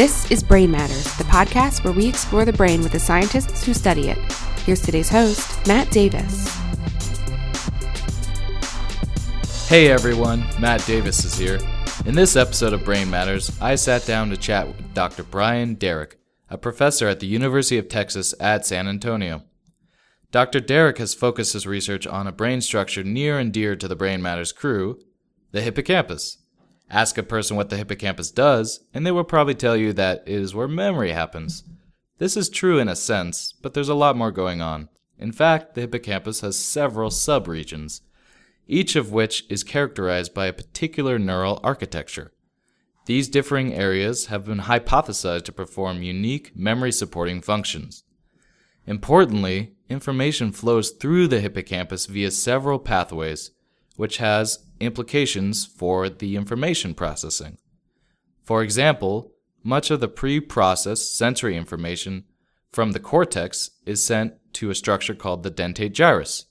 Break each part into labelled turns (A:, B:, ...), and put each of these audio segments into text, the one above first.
A: This is Brain Matters, the podcast where we explore the brain with the scientists who study it. Here's today's host, Matt Davis.
B: Hey everyone, Matt Davis is here. In this episode of Brain Matters, I sat down to chat with Dr. Brian Derrick, a professor at the University of Texas at San Antonio. Dr. Derrick has focused his research on a brain structure near and dear to the Brain Matters crew, the hippocampus. Ask a person what the hippocampus does, and they will probably tell you that it is where memory happens. This is true in a sense, but there's a lot more going on. In fact, the hippocampus has several subregions, each of which is characterized by a particular neural architecture. These differing areas have been hypothesized to perform unique memory supporting functions. Importantly, information flows through the hippocampus via several pathways, which has implications for the information processing. For example, much of the pre processed sensory information from the cortex is sent to a structure called the dentate gyrus,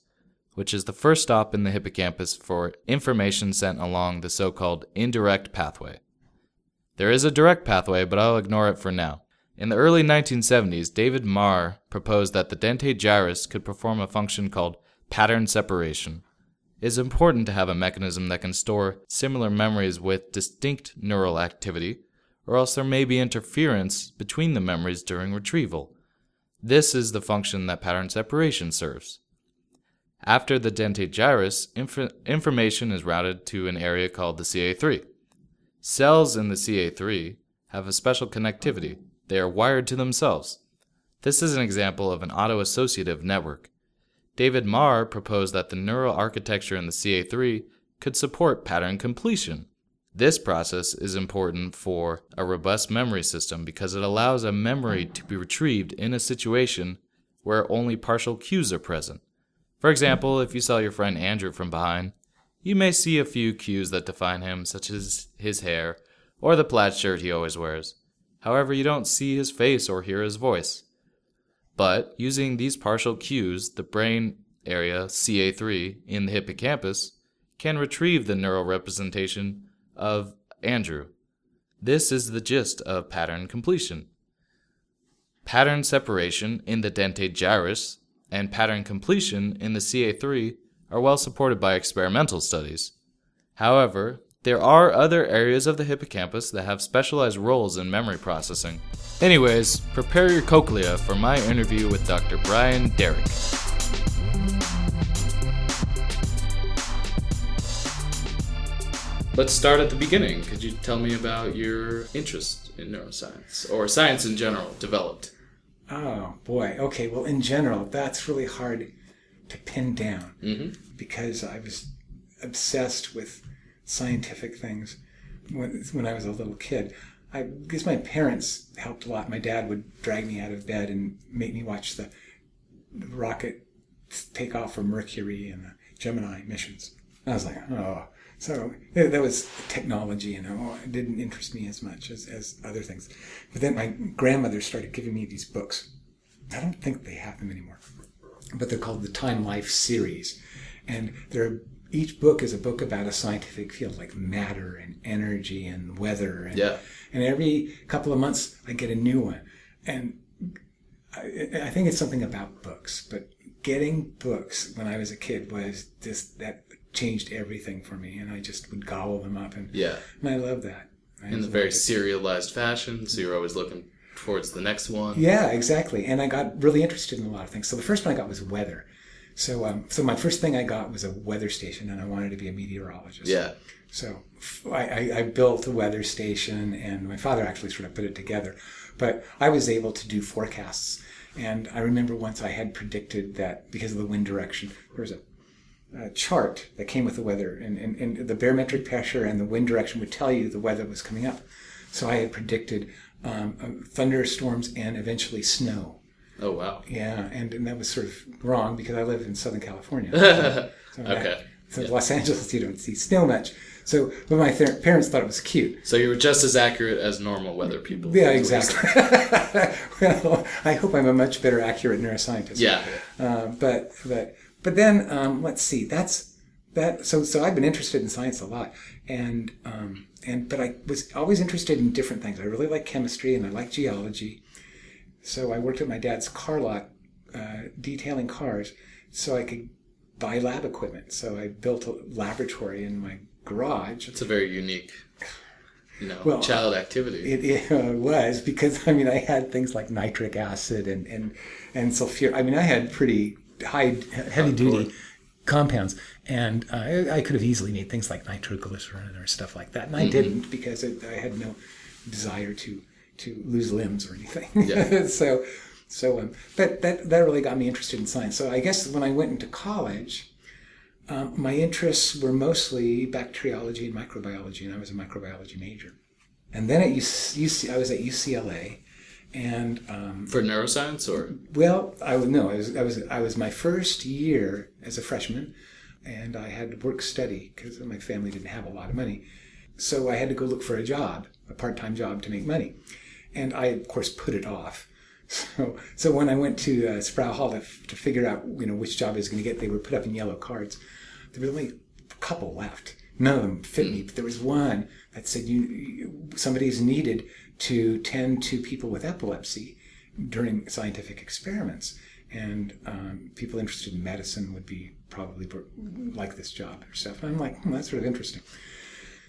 B: which is the first stop in the hippocampus for information sent along the so called indirect pathway. There is a direct pathway, but I'll ignore it for now. In the early 1970s, David Marr proposed that the dentate gyrus could perform a function called pattern separation. It is important to have a mechanism that can store similar memories with distinct neural activity, or else there may be interference between the memories during retrieval. This is the function that pattern separation serves. After the dentate gyrus, inf- information is routed to an area called the CA3. Cells in the CA3 have a special connectivity. They are wired to themselves. This is an example of an autoassociative network. David Marr proposed that the neural architecture in the CA3 could support pattern completion. This process is important for a robust memory system because it allows a memory to be retrieved in a situation where only partial cues are present. For example, if you saw your friend Andrew from behind, you may see a few cues that define him, such as his hair or the plaid shirt he always wears. However, you don't see his face or hear his voice. But using these partial cues, the brain area CA3 in the hippocampus can retrieve the neural representation of Andrew. This is the gist of pattern completion. Pattern separation in the dentate gyrus and pattern completion in the CA3 are well supported by experimental studies. However, there are other areas of the hippocampus that have specialized roles in memory processing. Anyways, prepare your cochlea for my interview with Dr. Brian Derrick. Let's start at the beginning. Could you tell me about your interest in neuroscience or science in general developed?
C: Oh boy. Okay. Well, in general, that's really hard to pin down
B: Mm-hmm.
C: because I was obsessed with scientific things when, when I was a little kid. I guess my parents helped a lot. My dad would drag me out of bed and make me watch the, the rocket take off from Mercury and the Gemini missions. I was like, oh. So that was technology, you know. It didn't interest me as much as, as other things. But then my grandmother started giving me these books. I don't think they have them anymore, but they're called the Time Life series, and they're each book is a book about a scientific field like matter and energy and weather. And,
B: Yeah.
C: and every couple of months I get a new one, and I, I think it's something about books. But getting books when I was a kid was just that changed everything for me, and I just would gobble them up, and
B: Yeah.
C: and I love that. I
B: In the very
C: it.
B: serialized fashion, so you're always looking towards the next one.
C: Yeah, exactly. And I got really interested in a lot of things. So the first one I got was weather. So, um, so my first thing I got was a weather station, and I wanted to be a meteorologist.
B: Yeah.
C: So I built a weather station, and my father actually sort of put it together. But I was able to do forecasts. And I remember once I had predicted that because of the wind direction, there was a, a chart that came with the weather, and, and, and the barometric pressure and the wind direction would tell you the weather was coming up. So I had predicted um, uh, thunderstorms and eventually snow.
B: Oh wow.
C: Yeah, and, and that was sort of wrong because I live in Southern California. So, so
B: Okay.
C: so Los Angeles, you don't see snow much. So, but my th- parents thought it was cute.
B: So you were just as accurate as normal weather people.
C: Yeah,
B: is what you're
C: exactly. well, I hope I'm a much better accurate neuroscientist.
B: Yeah.
C: Uh, but but but then um, let's see. That's that. So so I've been interested in science a lot, and um, and but I was always interested in different things. I really like chemistry and I like geology. So I worked at my dad's car lot, uh, detailing cars, so I could buy lab equipment. So I built a laboratory in my garage.
B: It's a very unique, you know,
C: Well,
B: child activity.
C: It, it uh, was because I mean I had things like nitric acid and and and sulfur. I mean I had pretty high heavy duty compounds, and uh, I, I could have easily made things like nitroglycerin or stuff like that, and I didn't because it, I had no desire to to lose limbs or anything.
B: Yeah.
C: so so um, but that that really got me interested in science. So I guess when I went into college. Um, my interests were mostly bacteriology and microbiology, and I was a microbiology major. And then at UC, UC I was at UCLA, and um,
B: For neuroscience or
C: well, I was no, I was I was I was my first year as a freshman, and I had to work study because my family didn't have a lot of money, so I had to go look for a job, a part-time job to make money, and I of course put it off. So so when I went to uh, Sproul Hall to, to figure out you know which job I was going to get, they were put up in yellow cards. There were only a couple left. None of them fit me, but there was one that said you, you somebody's needed to tend to people with epilepsy during scientific experiments, and um, people interested in medicine would be probably like this job or stuff. And I'm like, hmm, that's sort of interesting.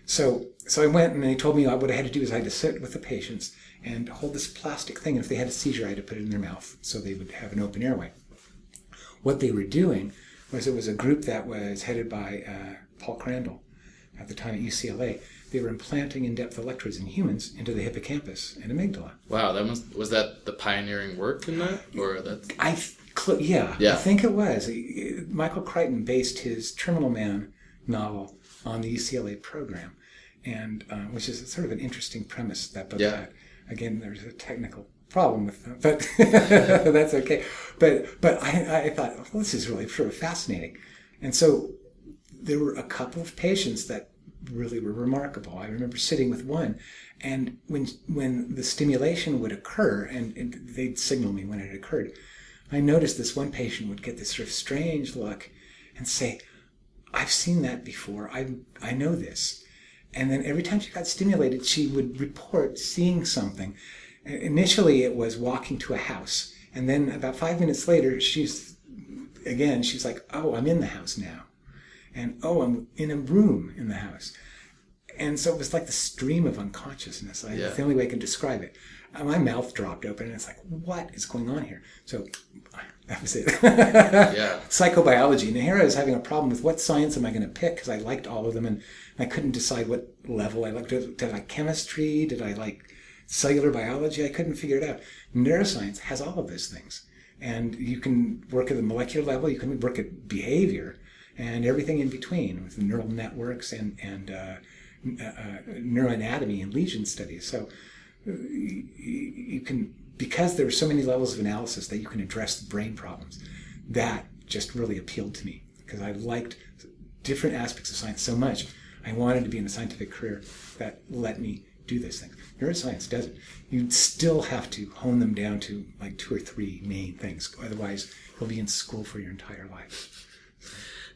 C: So, so I went and they told me what I had to do is I had to sit with the patients and hold this plastic thing. And if they had a seizure, I had to put it in their mouth so they would have an open airway. What they were doing was it was a group that was headed by uh, Paul Crandall at the time at UCLA. They were implanting in-depth electrodes in humans into the hippocampus and amygdala.
B: wow, that was was that the pioneering work in that or that
C: I cl- yeah,
B: Yeah.
C: I think it was. Michael Crichton based his Terminal Man novel on the UCLA program, and uh, which is sort of an interesting premise that book
B: Yeah.
C: had. Again, there's a technical problem with that, but that's okay. But but I, I thought this is really sort of fascinating, and so there were a couple of patients that really were remarkable. I remember sitting with one, and when when the stimulation would occur, and, and they'd signal me when it occurred, I noticed this one patient would get this sort of strange look and say, "I've seen that before. I I know this." And then every time she got stimulated, she would report seeing something. Initially, it was walking to a house, and then about five minutes later, she's again. She's like, "Oh, I'm in the house now." and oh, I'm in a room in the house. And so it was like the stream of unconsciousness. I,
B: Yeah.
C: That's the only way I can describe it. Uh, my mouth dropped open, and it's like, what is going on here? So that was it.
B: yeah.
C: Psychobiology. And here I was having a problem with what science am I going to pick because I liked all of them, and I couldn't decide what level I liked. Did, I like chemistry? Did I like cellular biology? I couldn't figure it out. Neuroscience has all of those things. And you can work at the molecular level, you can work at behavior, and everything in between with neural networks and, and uh, uh, uh, neuroanatomy and lesion studies. So uh, you can, because there are so many levels of analysis that you can address the brain problems, that just really appealed to me because I liked different aspects of science so much. I wanted to be in a scientific career that let me do those things. Neuroscience doesn't. You still have to hone them down to like two or three main things. Otherwise, you'll be in school for your entire life.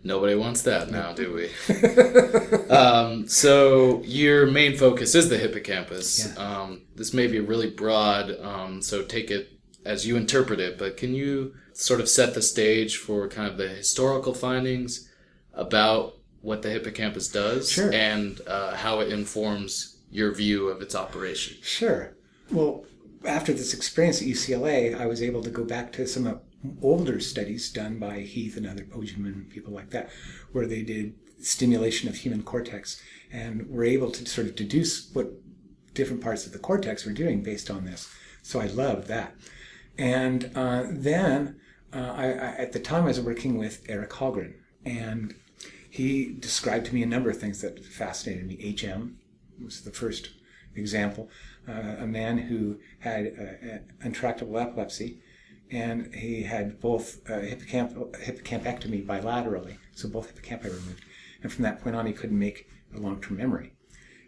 B: Nobody wants that now, do we? um, so your main focus is the hippocampus.
C: Yeah.
B: Um, this may be a really broad, um, so take it as you interpret it. But can you sort of set the stage for kind of the historical findings about what the hippocampus does
C: Sure.
B: and uh, how it informs your view of its operation?
C: Sure. Well, after this experience at UCLA, I was able to go back to some older studies done by Heath and other Ojemann, people like that, where they did stimulation of human cortex and were able to sort of deduce what different parts of the cortex were doing based on this. So I loved that. And uh, then uh, I, I, at the time I was working with Eric Hallgren, and he described to me a number of things that fascinated me. HM was the first example. Uh, a man who had uh, intractable epilepsy, and he had both uh, hippocamp- hippocampectomy bilaterally, so both hippocampi removed. And from that point on, he couldn't make a long-term memory.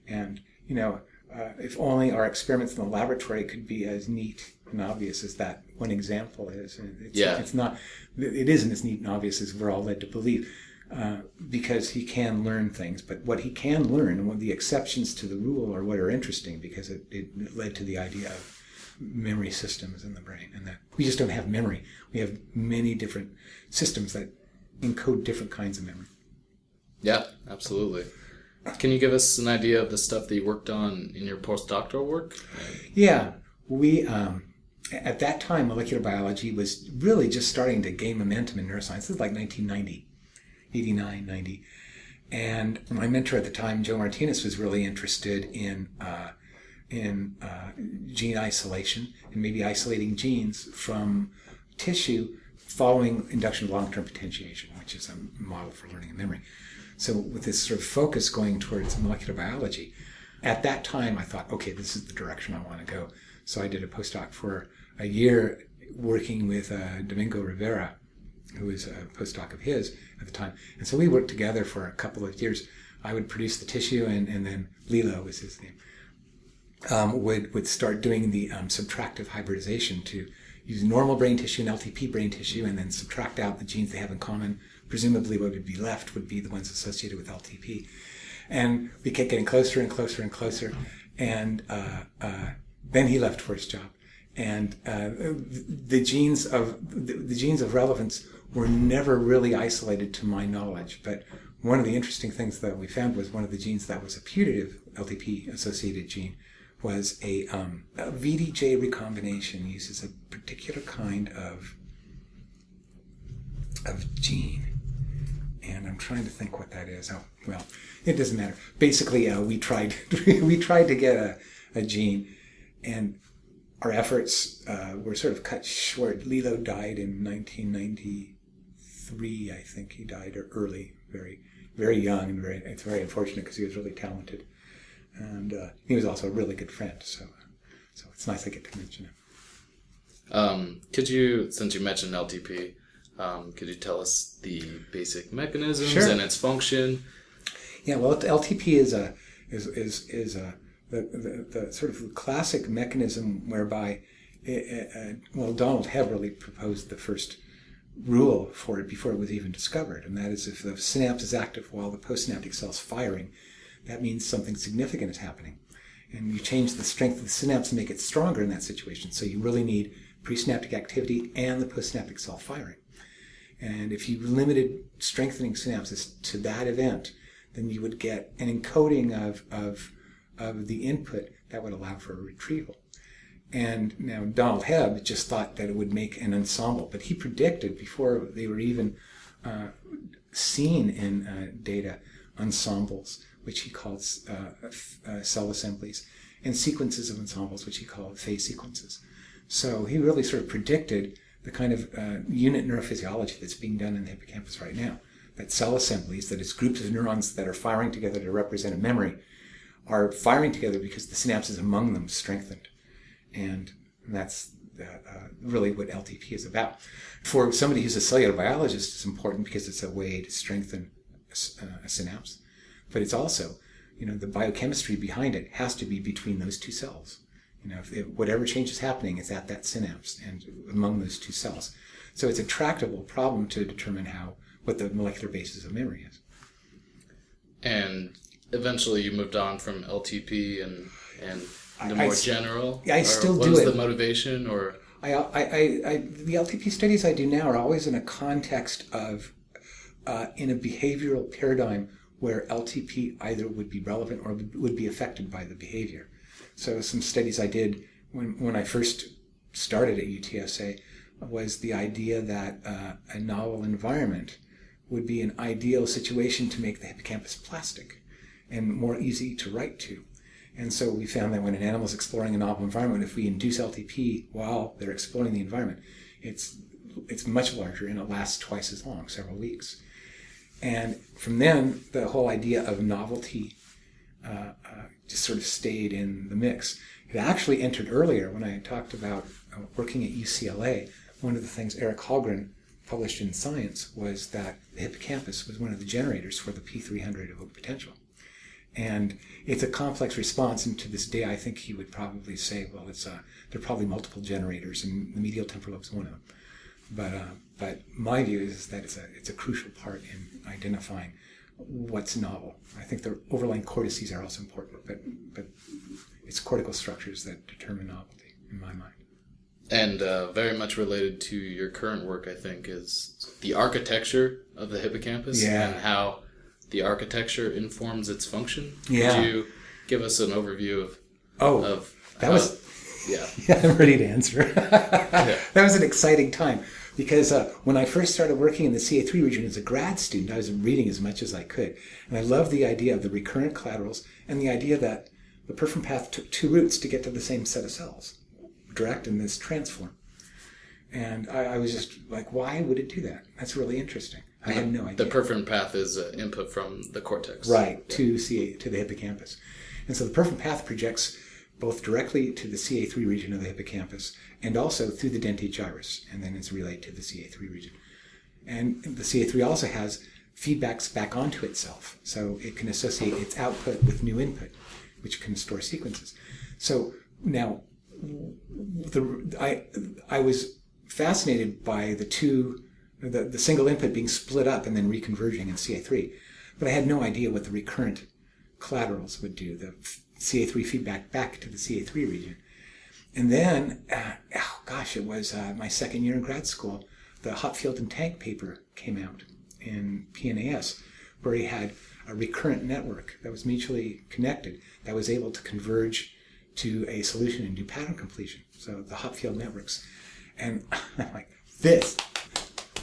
C: And you know, uh, if only our experiments in the laboratory could be as neat and obvious as that one example is. And It's,
B: Yeah.
C: it's not. It isn't as neat and obvious as we're all led to believe. Uh, because he can learn things. But what he can learn, and what the exceptions to the rule are what are interesting because it, it led to the idea of memory systems in the brain, and that we just don't have memory. We have many different systems that encode different kinds of memory.
B: Yeah, absolutely. Can you give us an idea of the stuff that you worked on in your postdoctoral work?
C: Yeah, we um, at that time molecular biology was really just starting to gain momentum in neuroscience. This is like 1990, 89, 90. And my mentor at the time, Joe Martinez, was really interested in uh, in uh, gene isolation and maybe isolating genes from tissue following induction of long-term potentiation, which is a model for learning and memory. So with this sort of focus going towards molecular biology, at that time I thought, okay, this is the direction I want to go. So I did a postdoc for a year working with uh, Domingo Rivera, who was a postdoc of his at the time. And so we worked together for a couple of years. I would produce the tissue, and, and then Lilo was his name, um, would, would start doing the um, subtractive hybridization to use normal brain tissue and LTP brain tissue and then subtract out the genes they have in common. Presumably, what would be left would be the ones associated with LTP. And we kept getting closer and closer and closer. And uh, uh, then he left for his job. And uh, the genes of the, the genes of relevance were never really isolated to my knowledge. But one of the interesting things that we found was one of the genes that was a putative LTP associated gene was a, um, a VDJ recombination uses a particular kind of of gene, and I'm trying to think what that is. Oh, well, it doesn't matter. Basically, uh, we tried we tried to get a, a gene, and our efforts uh, were sort of cut short. Lilo died in 1993, I think. He died early, very very young, and very it's very unfortunate because he was really talented and uh, he was also a really good friend. So, so it's nice I get to mention him.
B: Um, could you, since you mentioned LTP, um, could you tell us the basic mechanisms sure. and its function?
C: Yeah, well, LTP is a is is is a the, the, the sort of classic mechanism whereby, it, uh, well, Donald Hebb really proposed the first rule for it before it was even discovered, and that is if the synapse is active while the postsynaptic cell is firing, that means something significant is happening. And you change the strength of the synapse and make it stronger in that situation. So you really need presynaptic activity and the postsynaptic cell firing. And if you limited strengthening synapses to that event, then you would get an encoding of, of, of the input that would allow for a retrieval. And now Donald Hebb just thought that it would make an ensemble, but he predicted before they were even uh, seen in uh, data ensembles which he called uh, uh, cell assemblies, and sequences of ensembles, which he called phase sequences. So he really sort of predicted the kind of uh, unit neurophysiology that's being done in the hippocampus right now. That cell assemblies, that is groups of neurons that are firing together to represent a memory, are firing together because the synapses among them strengthened. And that's uh, uh, really what LTP is about. For somebody who's a cellular biologist, it's important because it's a way to strengthen a, uh, a synapse but it's also, you know, the biochemistry behind it has to be between those two cells. You know, if, whatever change is happening is at that synapse and among those two cells. So it's a tractable problem to determine how what the molecular basis of memory is.
B: And eventually, you moved on from LTP and and the more I, general.
C: I still
B: do
C: it.
B: What is the motivation or?
C: I, I, I, the LTP studies I do now are always in a context of, uh, in a behavioral paradigm where LTP either would be relevant or would be affected by the behavior. So some studies I did when, when I first started at UTSA was the idea that uh, a novel environment would be an ideal situation to make the hippocampus plastic and more easy to write to. And so we found that when an animal is exploring a novel environment, if we induce LTP while they're exploring the environment, it's it's much larger and it lasts twice as long, several weeks. And from then, the whole idea of novelty uh, uh, just sort of stayed in the mix. It actually entered earlier when I talked about uh, working at UCLA. One of the things Eric Hallgren published in Science was that the hippocampus was one of the generators for the P300 evoked potential. And it's a complex response, and to this day, I think he would probably say, well, it's uh, there are probably multiple generators, and the medial temporal lobe is one of them. But uh, but my view is that it's a it's a crucial part in identifying what's novel. I think the overlying cortices are also important, but but it's cortical structures that determine novelty in my mind.
B: And uh, very much related to your current work, I think, is the architecture of the hippocampus
C: Yeah.
B: and how the architecture informs its function.
C: Yeah.
B: Could you give us an overview of,
C: Oh,
B: of
C: that
B: how-
C: was
B: yeah.
C: Yeah, I'm ready to answer. that was an exciting time because uh, when I first started working in the CA3 region as a grad student, I was reading as much as I could. And I loved the idea of the recurrent collaterals and the idea that the perforant path took two routes to get to the same set of cells, direct and this transform. And I, I was just like, why would it do that? That's really interesting. I had no idea.
B: The perforant path is uh, input from the cortex.
C: Right, to CA to the hippocampus. And so the perforant path projects both directly to the CA3 region of the hippocampus and also through the dentate gyrus, and then it's relayed to the CA3 region. And the CA3 also has feedbacks back onto itself, so it can associate its output with new input, which can store sequences. So now, the I I was fascinated by the two the, the single input being split up and then reconverging in CA3, but I had no idea what the recurrent collaterals would do, the CA3 feedback back to the CA3 region. And then, uh, oh gosh, it was uh, my second year in grad school, the Hopfield and Tank paper came out in PNAS, where he had a recurrent network that was mutually connected that was able to converge to a solution and do pattern completion. So the Hopfield networks. And I'm like, this,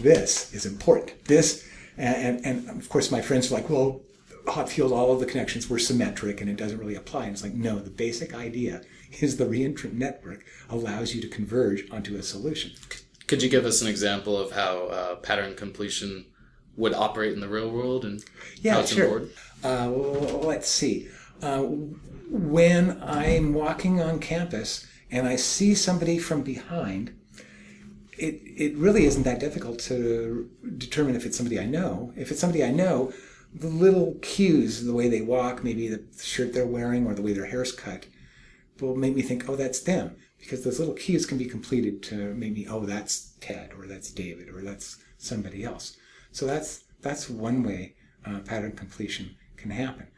C: this is important. This, and, and, and of course my friends were like, well, Hopfield, all of the connections were symmetric and it doesn't really apply. And it's like, no, the basic idea is the reentrant network allows you to converge onto a solution.
B: Could you give us an example of how uh, pattern completion would operate in the real world and
C: Yeah,
B: how it's
C: sure.
B: important?
C: Uh, well, let's see. Uh, when I'm walking on campus and I see somebody from behind, it, it really isn't that difficult to determine if it's somebody I know. If it's somebody I know, the little cues, the way they walk, maybe the shirt they're wearing or the way their hair's cut, will make me think, oh, that's them. Because those little cues can be completed to make me, oh, that's Ted or that's David or that's somebody else. So that's that's one way uh, pattern completion can happen.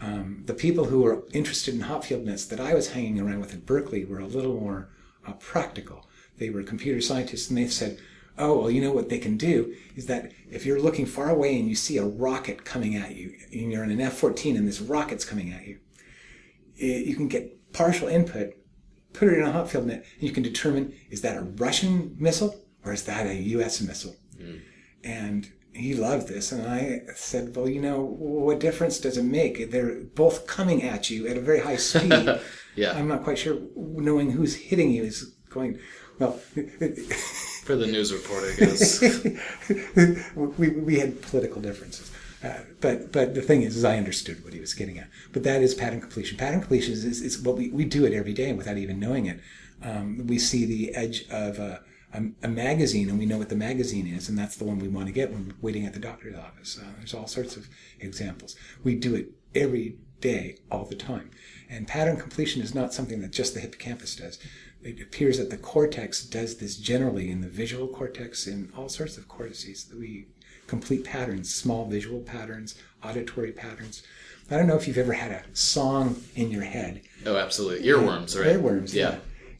C: Um, the people who were interested in Hopfield nets that I was hanging around with at Berkeley were a little more uh, practical. They were computer scientists, and they said, "Oh, well, you know what they can do is that if you're looking far away and you see a rocket coming at you, and you're in an F-14 and this rocket's coming at you, it, you can get partial input, put it in a Hopfield net, and you can determine is that a Russian missile or is that a U.S. missile?" Hmm. And he loved this, and I said, "Well, you know, what difference does it make? They're both coming at you at a very high speed.
B: Yeah.
C: I'm not quite sure knowing who's hitting you is going. Well,
B: For the news report, I guess.
C: we, we had political differences. Uh, but but the thing is, is I understood what he was getting at. But that is pattern completion. Pattern completion is, is, is what we, we do it every day without even knowing it. Um, we see the edge of a, a, a magazine and we know what the magazine is, and that's the one we want to get when we're waiting at the doctor's office. Uh, there's all sorts of examples. We do it every day, all the time. And pattern completion is not something that just the hippocampus does. It appears that the cortex does this generally in the visual cortex in all sorts of cortices that we complete patterns, small visual patterns, auditory patterns. I don't know if you've ever had a song in your head.
B: oh, absolutely. Earworms, right?
C: Earworms, yeah.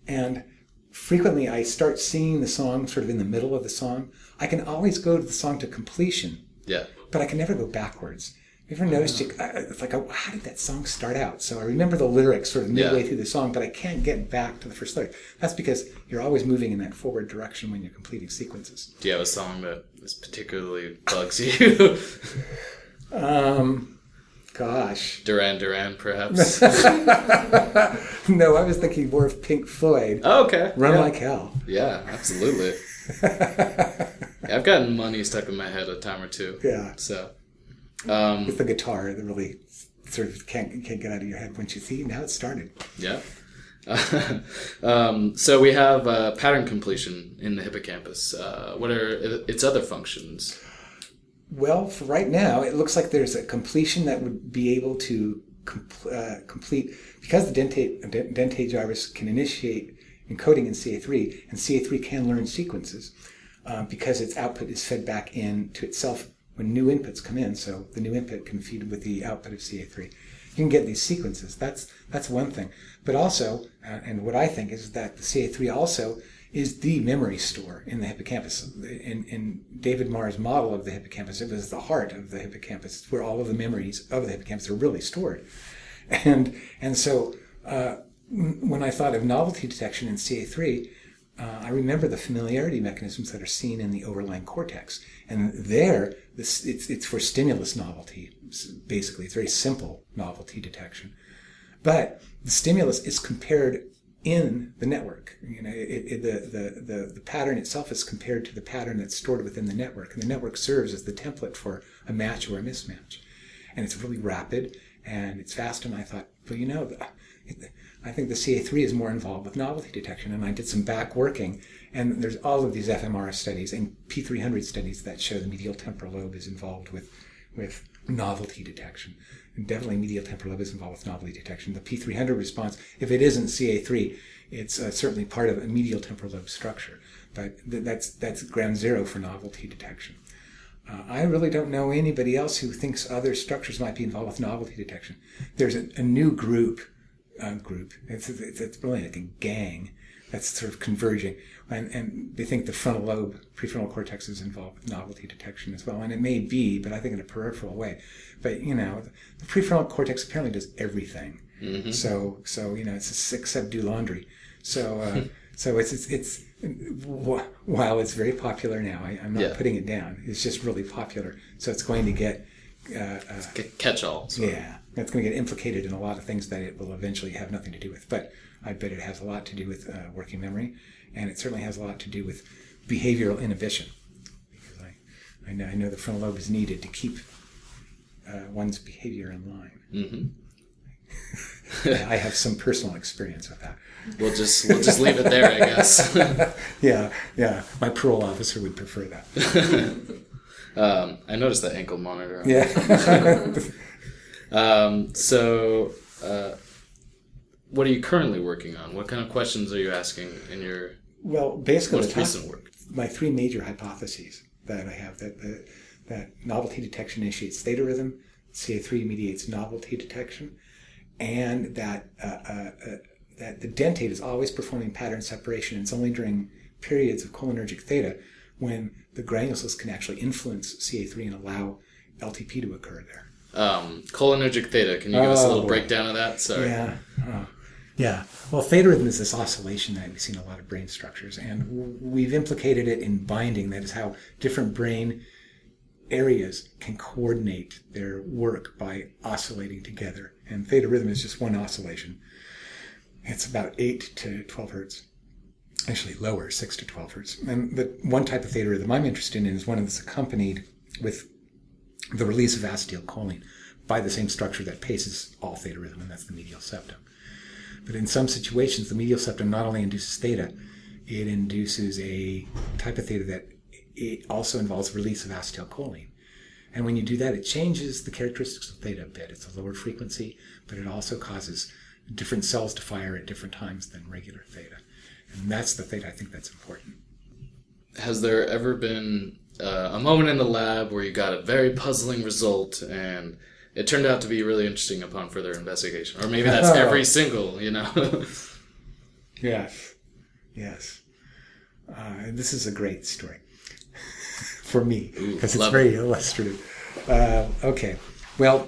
C: And frequently I start singing the song sort of in the middle of the song. I can always go to the song to completion,
B: Yeah.
C: but I can never go backwards. You ever noticed? You, I- it's like, oh, how did that song start out? So I remember the lyrics sort of midway
B: Yeah.
C: through the song, but I can't get back to the first lyric. That's because you're always moving in that forward direction when you're completing sequences.
B: Do you have a song that is particularly bugs you?
C: Um, gosh,
B: Duran Duran, perhaps?
C: no, I was thinking more of Pink Floyd.
B: oh, okay.
C: Run
B: yeah.
C: like hell.
B: Yeah, absolutely. Yeah, I've gotten money stuck in my head a time or two.
C: Yeah.
B: So, um,
C: With the guitar that really sort of can't can't get out of your head once you see now it started.
B: yeah. um, so we have uh, pattern completion in the hippocampus. Uh, what are its other functions?
C: Well, for right now, it looks like there's a completion that would be able to compl- uh, complete because the dentate dentate gyrus can initiate encoding in CA3, and CA3 can learn sequences. uh, because its output is fed back into itself when new inputs come in. So the new input can feed with the output of CA3. You can get these sequences. That's that's one thing. But also, uh, and what I think is that the CA3 also is the memory store in the hippocampus. In, in David Marr's model of the hippocampus, it was the heart of the hippocampus, where all of the memories of the hippocampus are really stored. And and so uh, when I thought of novelty detection in CA3, uh, I remember the familiarity mechanisms that are seen in the overlying cortex. And there, this, it's, it's for stimulus novelty, basically. It's very simple novelty detection. But the stimulus is compared in the network. You know, it, it, the, the, the, the pattern itself is compared to the pattern that's stored within the network. And the network serves as the template for a match or a mismatch. And it's really rapid and it's fast. And I thought, well, you know, I think the CA3 is more involved with novelty detection. And I did some back working, and there's all of these fMRI studies and P300 studies that show the medial temporal lobe is involved with, with novelty detection. And definitely medial temporal lobe is involved with novelty detection. The P300 response, if it isn't CA3, it's uh, certainly part of a medial temporal lobe structure. But th- that's, that's ground zero for novelty detection. Uh, I really don't know anybody else who thinks other structures might be involved with novelty detection. There's a, a new group, uh, group. It's, it's, it's really like a gang that's sort of converging, and, and they think the frontal lobe, prefrontal cortex, is involved with novelty detection as well. And it may be, but I think in a peripheral way. But you know, the prefrontal cortex apparently does everything. Mm-hmm. So, so you know, it's a six step do laundry. So, uh, so it's, it's it's while it's very popular now, I, am not yeah. putting it down. It's just really popular. So it's going to get uh, uh,
B: catch all.
C: Yeah, it's going to get implicated in a lot of things that it will eventually have nothing to do with. But I bet it has a lot to do with uh, working memory, and it certainly has a lot to do with behavioral inhibition. Because I, I, know, I know the frontal lobe is needed to keep uh, one's behavior in line. Mm-hmm. I have some personal experience with that.
B: We'll just we'll just leave it there, I guess.
C: yeah, yeah. My parole officer would prefer that.
B: um, I noticed that ankle monitor.
C: Yeah.
B: um, so, uh, what are you currently working on? What kind of questions are you asking in your
C: well, basically
B: most recent work?
C: My three major hypotheses that I have that the, that novelty detection initiates theta rhythm, CA3 mediates novelty detection, and that uh, uh, uh, that the dentate is always performing pattern separation. It's only during periods of cholinergic theta when the granulocytes can actually influence CA3 and allow LTP to occur there.
B: Um, cholinergic theta. Can you give us a little oh, breakdown of that? Sorry.
C: Yeah. Oh. Yeah. Well, theta rhythm is this oscillation that we see in a lot of brain structures, and we've implicated it in binding. That is how different brain areas can coordinate their work by oscillating together. And theta rhythm is just one oscillation. It's about 8 to 12 hertz. Actually, lower, 6 to 12 hertz. And the one type of theta rhythm I'm interested in is one that's accompanied with the release of acetylcholine by the same structure that paces all theta rhythm, and that's the medial septum. But in some situations, the medial septum not only induces theta, it induces a type of theta that it also involves release of acetylcholine. And when you do that, it changes the characteristics of theta a bit. It's a lower frequency, but it also causes different cells to fire at different times than regular theta. And that's the theta I think that's important.
B: Has there ever been uh, a moment in the lab where you got a very puzzling result and it turned out to be really interesting upon further investigation? Or maybe that's every single, you know?
C: yes. Yes. Uh, this is a great story for me because it's very it. illustrative. Uh, okay. Well,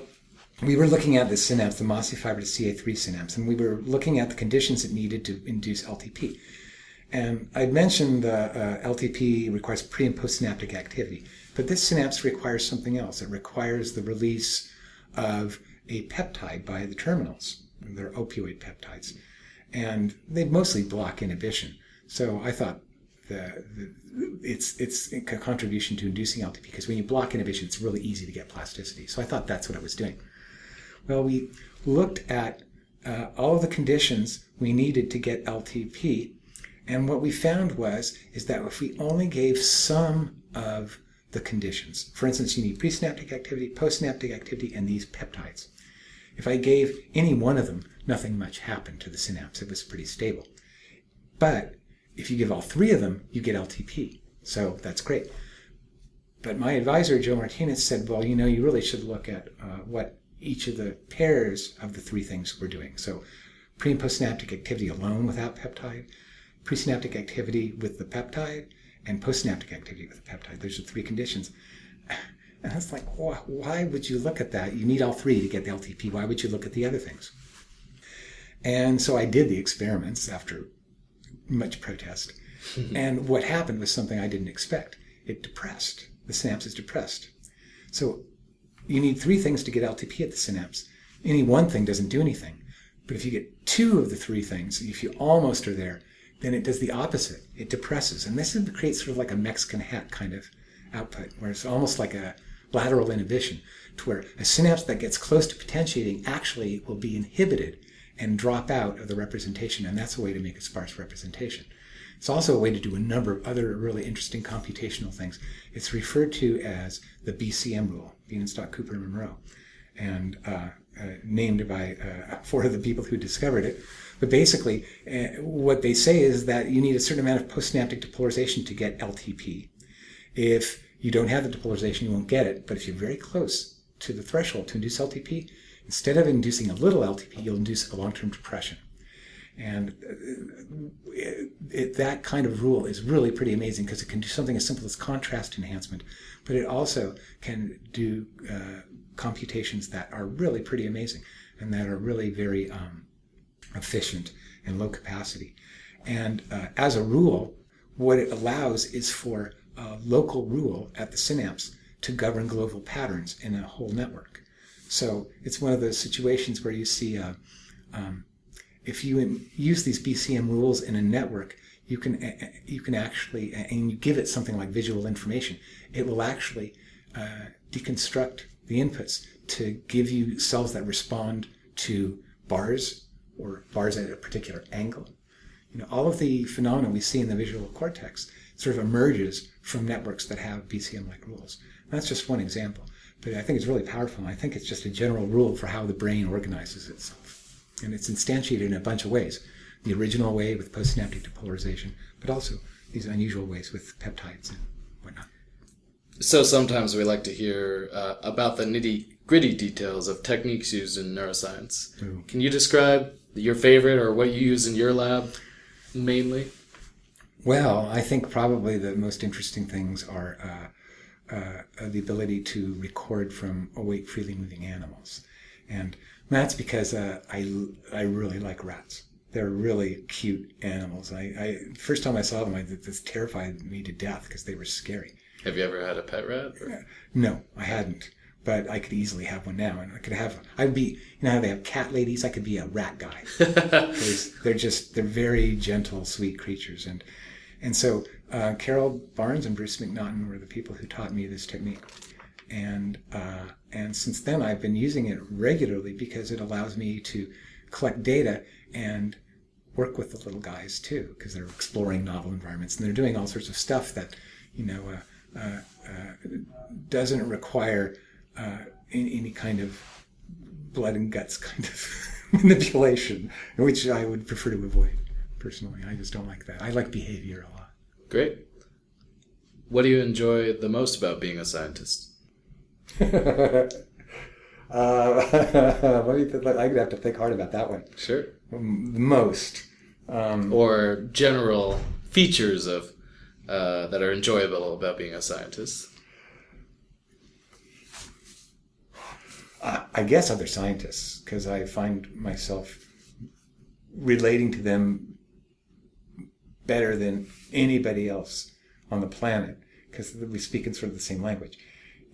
C: we were looking at the synapse, the mossy fiber to CA3 synapse, and we were looking at the conditions it needed to induce LTP. And I'd mentioned the uh, LTP requires pre and postsynaptic activity, but this synapse requires something else. It requires the release of a peptide by the terminals. They're opioid peptides, and they mostly block inhibition. So I thought the, the, it's it's a contribution to inducing LTP because when you block inhibition, it's really easy to get plasticity. So I thought that's what I was doing. Well, we looked at uh, all the conditions we needed to get LTP, and what we found was is that if we only gave some of the conditions, for instance, you need presynaptic activity, postsynaptic activity, and these peptides. If I gave any one of them, nothing much happened to the synapse. It was pretty stable. But if you give all three of them, you get LTP. So that's great. But my advisor, Joe Martinez, said, well, you know, you really should look at uh, what each of the pairs of the three things we're doing. So pre and postsynaptic activity alone without peptide, presynaptic activity with the peptide, and postsynaptic activity with a peptide. Those are three conditions. And I was like, why would you look at that? You need all three to get the LTP. Why would you look at the other things? And so I did the experiments after much protest. Mm-hmm. And what happened was something I didn't expect. It depressed. The synapse is depressed. So you need three things to get LTP at the synapse. Any one thing doesn't do anything. But if you get two of the three things, if you almost are there, then it does the opposite. It depresses. And this creates sort of like a Mexican hat kind of output, where it's almost like a lateral inhibition, to where a synapse that gets close to potentiating actually will be inhibited and drop out of the representation. And that's a way to make a sparse representation. It's also a way to do a number of other really interesting computational things. It's referred to as the BCM rule, Bienenstock, Cooper, and Munro, and uh, uh, named by uh, four of the people who discovered it. But basically, uh, what they say is that you need a certain amount of postsynaptic depolarization to get LTP. If you don't have the depolarization, you won't get it. But if you're very close to the threshold to induce LTP, instead of inducing a little LTP, you'll induce a long-term depression. And uh, it, it, that kind of rule is really pretty amazing because it can do something as simple as contrast enhancement, but it also can do uh, computations that are really pretty amazing and that are really very um, efficient and low capacity. And uh, as a rule, what it allows is for a local rule at the synapse to govern global patterns in a whole network. So it's one of those situations where you see uh, um, if you use these BCM rules in a network, you can you can actually and you give it something like visual information, it will actually uh, deconstruct the inputs to give you cells that respond to bars or bars at a particular angle. You know, all of the phenomena we see in the visual cortex sort of emerges from networks that have BCM-like rules. And that's just one example, but I think it's really powerful. And I think it's just a general rule for how the brain organizes itself. And it's instantiated in a bunch of ways. The original way with postsynaptic depolarization, but also these unusual ways with peptides and whatnot.
B: So sometimes we like to hear uh, about the nitty gritty details of techniques used in neuroscience. Ooh. Can you describe your favorite or what you use in your lab mainly?
C: Well, I think probably the most interesting things are uh, uh, the ability to record from awake, freely moving animals. And that's because uh, I, I really like rats. They're really cute animals. I, I first time I saw them, I, this terrified me to death because they were scary.
B: Have you ever had a pet rat? Or?
C: No, I hadn't. But I could easily have one now, and I could have. I'd be, you know, how they have cat ladies. I could be a rat guy. they're just, they're very gentle, sweet creatures, and and so uh, Carol Barnes and Bruce McNaughton were the people who taught me this technique and uh, and since then I've been using it regularly because it allows me to collect data and work with the little guys too because they're exploring novel environments and they're doing all sorts of stuff that you know uh, uh, uh doesn't require uh, any, any, kind of blood and guts kind of manipulation, which I would prefer to avoid personally. I just don't like that. I like behavior a lot.
B: Great. What do you enjoy the most about being a scientist?
C: uh, let me. Th- I'm gonna have to think hard about that one.
B: Sure.
C: Most.
B: Um, or general features of uh, that are enjoyable about being a scientist.
C: I guess other scientists, because I find myself relating to them better than anybody else on the planet, because we speak in sort of the same language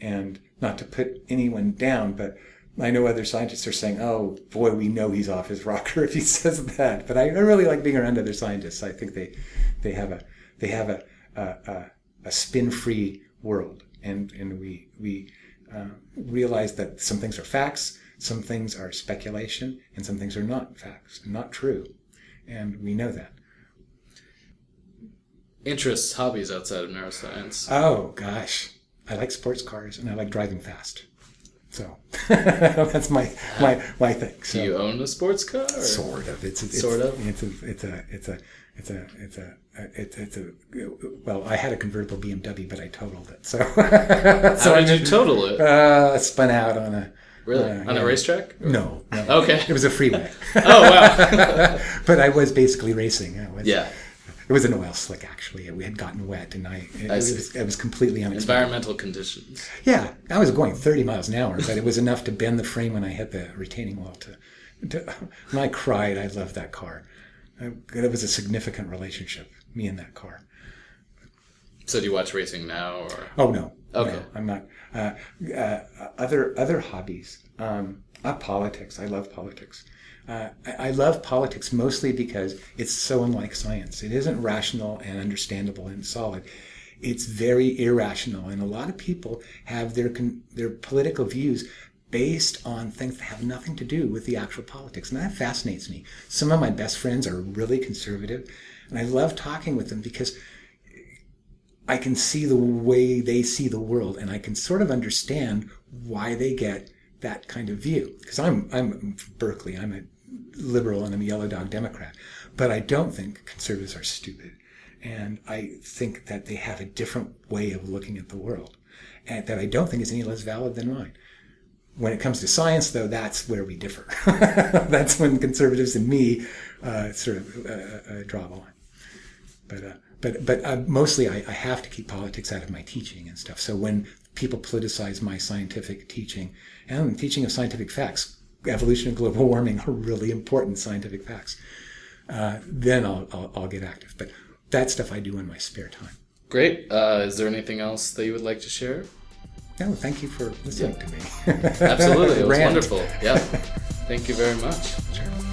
C: and not to put anyone down, but I know other scientists are saying, "Oh boy, we know he's off his rocker if he says that." But I, really like being around other scientists. I think they they have a they have a a, a spin free world, and and we we uh, realize that some things are facts, some things are speculation, and some things are not facts, not true, and we know that.
B: Interests, hobbies outside of neuroscience.
C: Oh gosh, I like sports cars and I like driving fast. So that's my my my thing. So,
B: Do you own a sports car? Or?
C: Sort of. It's, it's
B: Sort of?
C: It's a it's a it's a it's a it's a it's, it's a well. I had a convertible BMW, but I totaled it. So
B: How did you total it?
C: uh, spun out on a
B: Really?
C: uh,
B: On
C: yeah.
B: a racetrack?
C: no, no.
B: Okay.
C: It was a freeway,
B: Oh wow.
C: but I was basically racing. I was,
B: yeah.
C: It was an oil slick actually. We had gotten wet, and I it,
B: I
C: was it was completely unexpected.
B: Environmental conditions.
C: Yeah, I was going 30 miles an hour, but it was enough to bend the frame when I hit the retaining wall. To, to when I cried, I loved that car. It was a significant relationship, me and that car.
B: So do you watch racing now or
C: Oh no,
B: Okay.
C: no, I'm not. Uh, uh, other other hobbies. Um, uh, politics. I love politics. Uh, I, I love politics mostly because it's so unlike science. It isn't rational and understandable and solid. It's very irrational, and a lot of people have their their political views based on things that have nothing to do with the actual politics, and that fascinates me. Some of my best friends are really conservative, and I love talking with them because I can see the way they see the world, and I can sort of understand why they get that kind of view. Because I'm I'm from Berkeley, I'm a liberal and I'm a yellow dog Democrat, but I don't think conservatives are stupid, and I think that they have a different way of looking at the world, and that I don't think is any less valid than mine. When it comes to science, though, that's where we differ. that's when conservatives and me uh, sort of uh, uh, draw the line but uh, but but uh, mostly I, I have to keep politics out of my teaching and stuff. So when people politicize my scientific teaching and teaching of scientific facts, evolution and global warming are really important scientific facts. Uh, then I'll, I'll I'll get active. But that stuff I do in my spare time.
B: Great. Uh, is there anything else that you would like to share?
C: No, thank you for listening to me.
B: Absolutely. It was wonderful. Yeah. Thank you very much.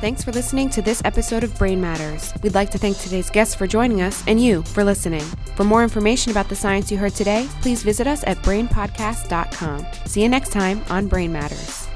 A: Thanks for listening to this episode of Brain Matters. We'd like to thank today's guests for joining us and you for listening. For more information about the science you heard today, please visit us at brainpodcast.com. See you next time on Brain Matters.